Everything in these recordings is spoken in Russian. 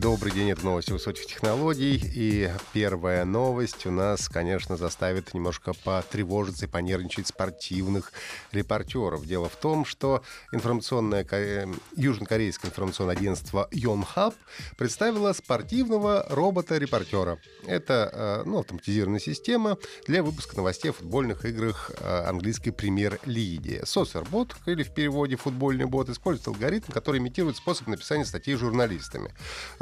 Добрый день, это новости высоких технологий. И первая новость у нас, конечно, заставит немножко потревожиться и понервничать спортивных репортеров. Дело в том, что информационное, южнокорейское информационное агентство Yonhap представило спортивного робота-репортера. Это э, ну, автоматизированная система для выпуска новостей о футбольных играх э, английской премьер-лиги. Соцербот, или в переводе футбольный бот, использует алгоритм, который имитирует способ написания статей журналистами.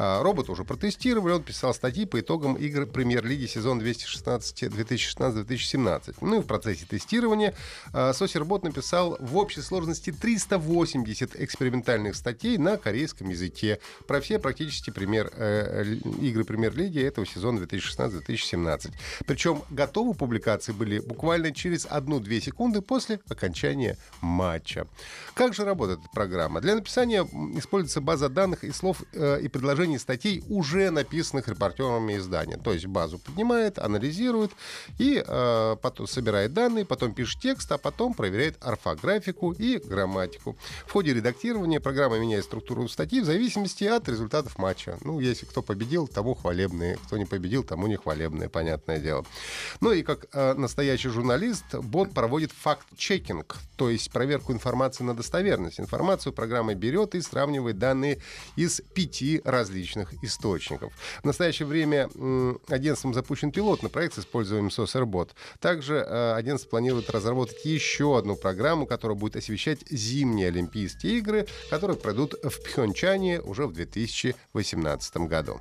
А, робот уже протестировали, он писал статьи по итогам игр премьер-лиги сезон 2016-2017. Ну и в процессе тестирования а, Сосербот написал в общей сложности 380 экспериментальных статей на корейском языке про все практически премьер, э, игры премьер-лиги этого сезона 2016-2017. Причем готовы публикации были буквально через 1-2 секунды после окончания матча. Как же работает эта программа? Для написания используется база данных и слов э, и предложений продолжении статей, уже написанных репортерами издания. То есть базу поднимает, анализирует и э, потом собирает данные, потом пишет текст, а потом проверяет орфографику и грамматику. В ходе редактирования программа меняет структуру статьи в зависимости от результатов матча. Ну, если кто победил, тому хвалебные, кто не победил, тому не хвалебные, понятное дело. Ну и как э, настоящий журналист, бот проводит факт-чекинг, то есть проверку информации на достоверность. Информацию программа берет и сравнивает данные из пяти различных различных источников. В настоящее время агентством запущен пилотный проект с использованием SOSRBot. Также э, агентство планирует разработать еще одну программу, которая будет освещать зимние Олимпийские игры, которые пройдут в Пхенчане уже в 2018 году.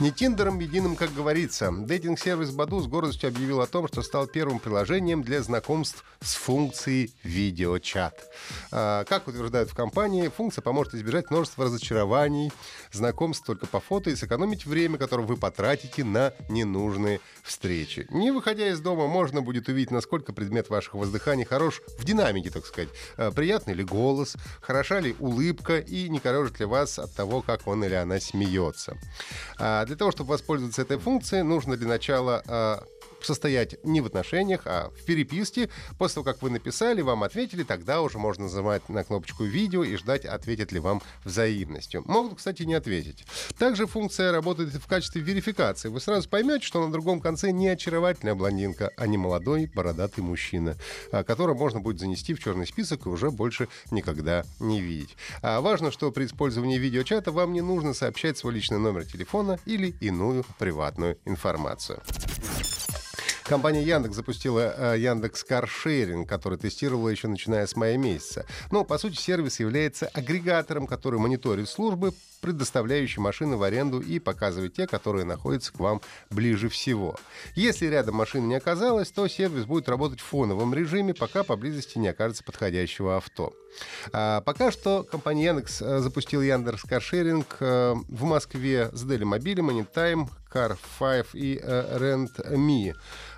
Не Тиндером единым, как говорится. Дейтинг-сервис Баду с гордостью объявил о том, что стал первым приложением для знакомств с функцией видеочат. А, как утверждают в компании, функция поможет избежать множества разочарований, знакомств только по фото и сэкономить время, которое вы потратите на ненужные встречи. Не выходя из дома, можно будет увидеть, насколько предмет ваших воздыханий хорош в динамике, так сказать. А, приятный ли голос, хороша ли улыбка и не корежит ли вас от того, как он или она смеется. Для того, чтобы воспользоваться этой функцией, нужно для начала а, состоять не в отношениях, а в переписке. После того, как вы написали, вам ответили, тогда уже можно нажимать на кнопочку «Видео» и ждать, ответят ли вам взаимностью. Могут, кстати, не ответить. Также функция работает в качестве верификации. Вы сразу поймете, что на другом конце не очаровательная блондинка, а не молодой бородатый мужчина, а, которого можно будет занести в черный список и уже больше никогда не видеть. А важно, что при использовании видеочата вам не нужно сообщать свой личный номер телефона или иную приватную информацию. Компания Яндекс запустила э, Яндекс Каршеринг, который тестировала еще начиная с мая месяца. Но, по сути, сервис является агрегатором, который мониторит службы, предоставляющие машины в аренду и показывает те, которые находятся к вам ближе всего. Если рядом машины не оказалось, то сервис будет работать в фоновом режиме, пока поблизости не окажется подходящего авто. А пока что компания Яндекс э, запустила Яндекс Каршеринг э, в Москве с Дели Мобилем, Anytime, Car5 и э, Rent.me.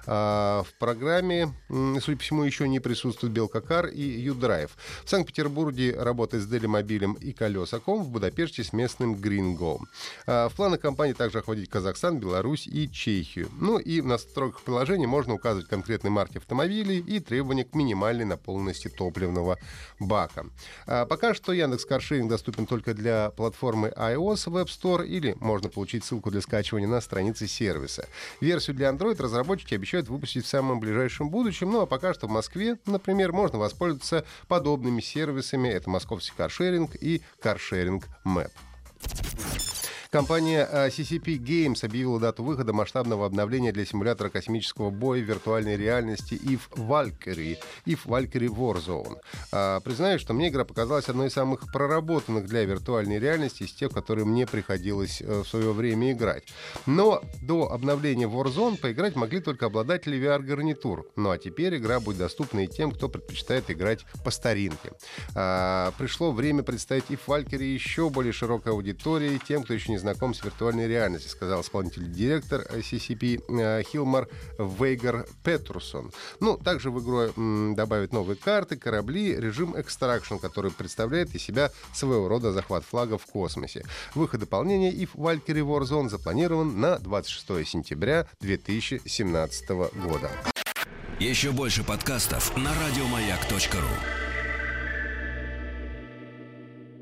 А, в программе, судя по всему, еще не присутствуют Белкакар и Юдрайв. В Санкт-Петербурге работает с Дели Мобилем и Колесаком, в Будапеште с местным Гринго. А, в планах компании также охватить Казахстан, Беларусь и Чехию. Ну и в настройках приложения можно указывать конкретные марки автомобилей и требования к минимальной наполненности топливного бака. А, пока что Яндекс Каршеринг доступен только для платформы iOS Web Store или можно получить ссылку для скачивания на странице сервиса. Версию для Android разработчики обещают выпустить в самом ближайшем будущем. Ну а пока что в Москве, например, можно воспользоваться подобными сервисами. Это московский каршеринг и каршеринг Мэп. Компания э, CCP Games объявила дату выхода масштабного обновления для симулятора космического боя в виртуальной реальности If Valkyrie, If Valkyrie Warzone. А, признаю, что мне игра показалась одной из самых проработанных для виртуальной реальности из тех, которые мне приходилось э, в свое время играть. Но до обновления Warzone поиграть могли только обладатели VR-гарнитур. Ну а теперь игра будет доступна и тем, кто предпочитает играть по старинке. А, пришло время представить If Valkyrie еще более широкой аудитории, тем, кто еще не знаком с виртуальной реальностью, сказал исполнительный директор CCP э, Хилмар Вейгер Петрусон. Ну, также в игру добавят новые карты, корабли, режим Extraction, который представляет из себя своего рода захват флага в космосе. Выход дополнения if Valkyrie Warzone запланирован на 26 сентября 2017 года. Еще больше подкастов на радиомаяк.ру